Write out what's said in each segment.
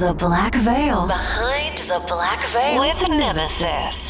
The Black Veil. Behind the Black Veil with Nemesis.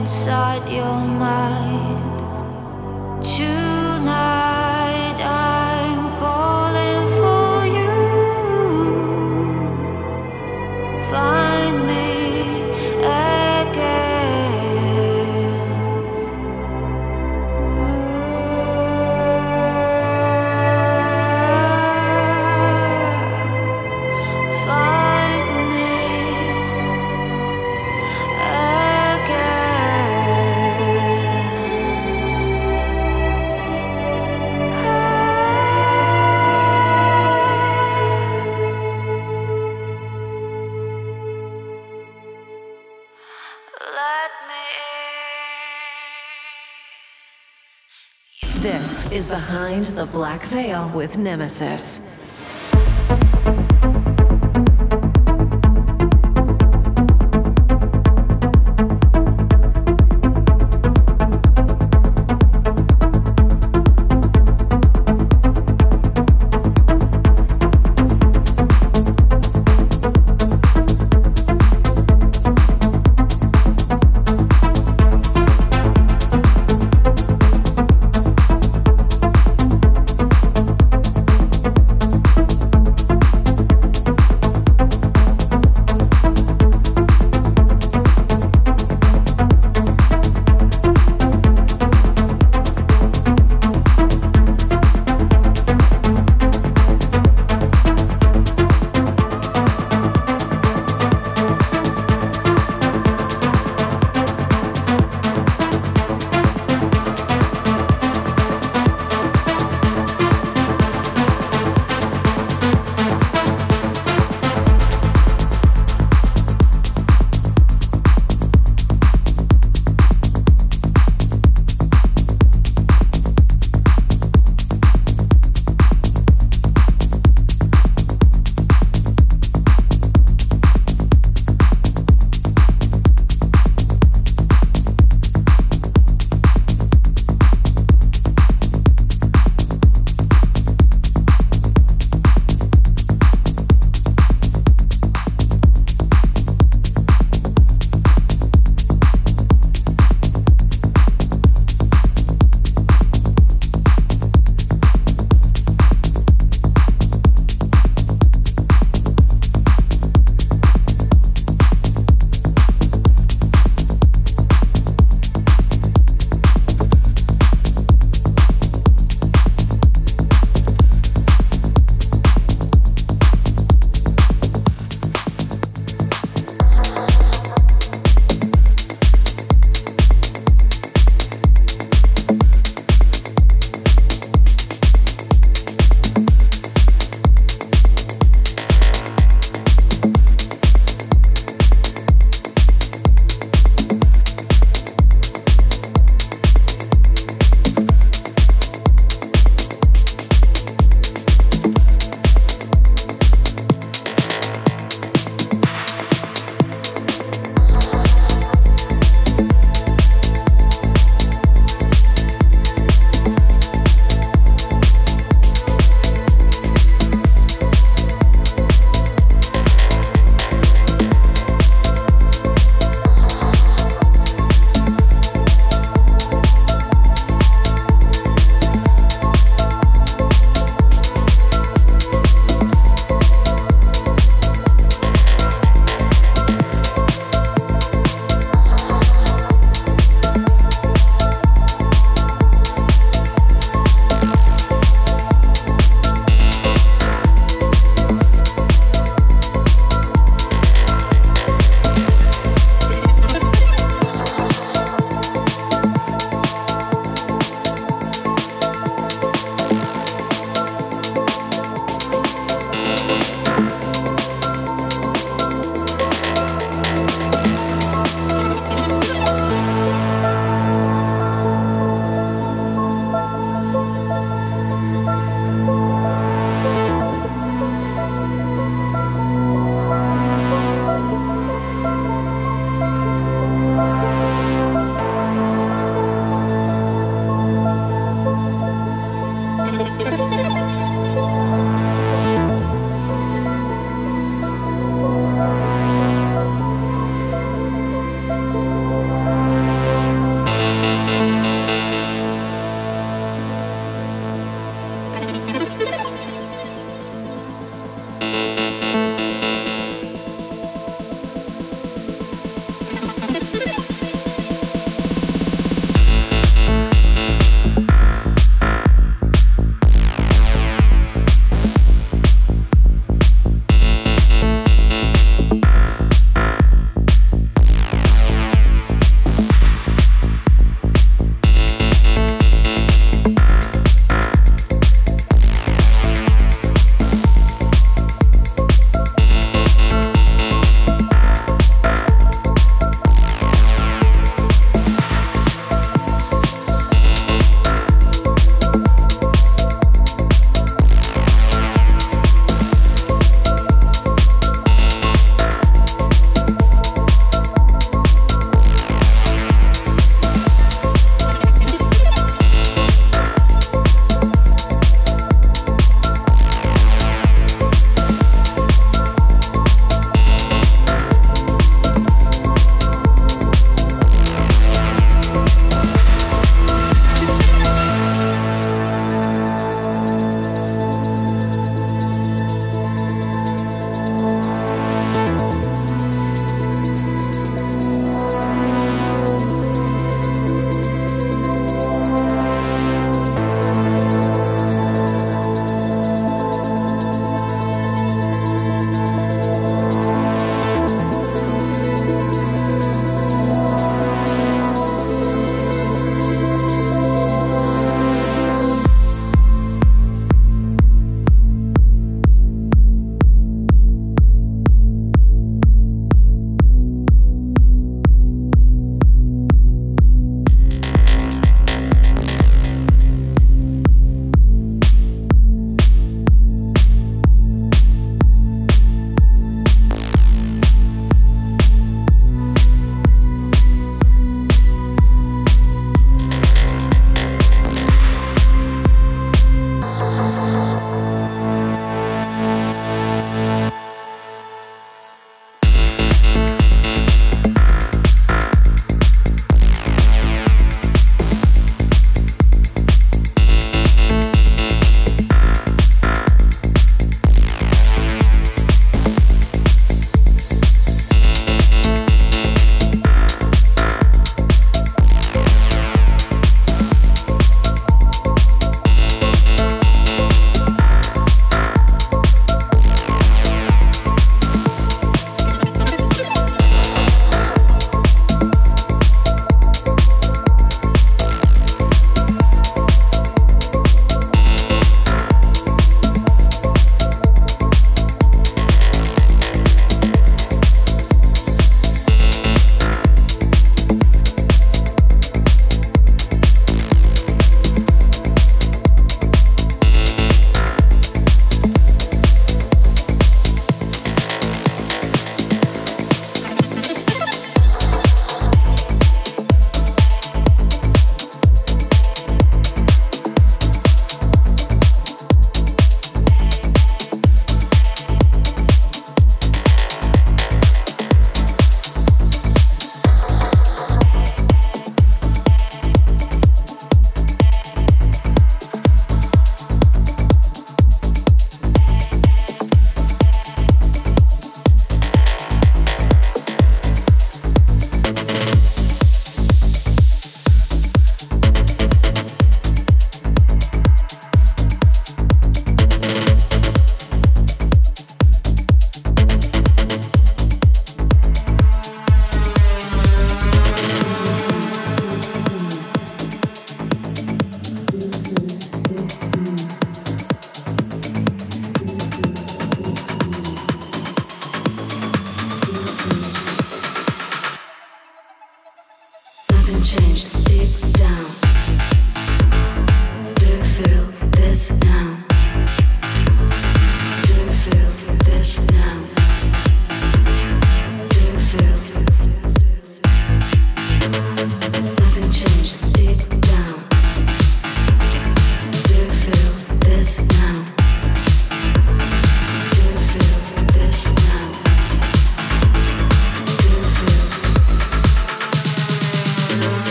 inside your mind. Choose behind the black veil with Nemesis.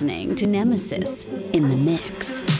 Listening to Nemesis in the Mix.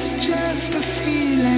it's just a feeling.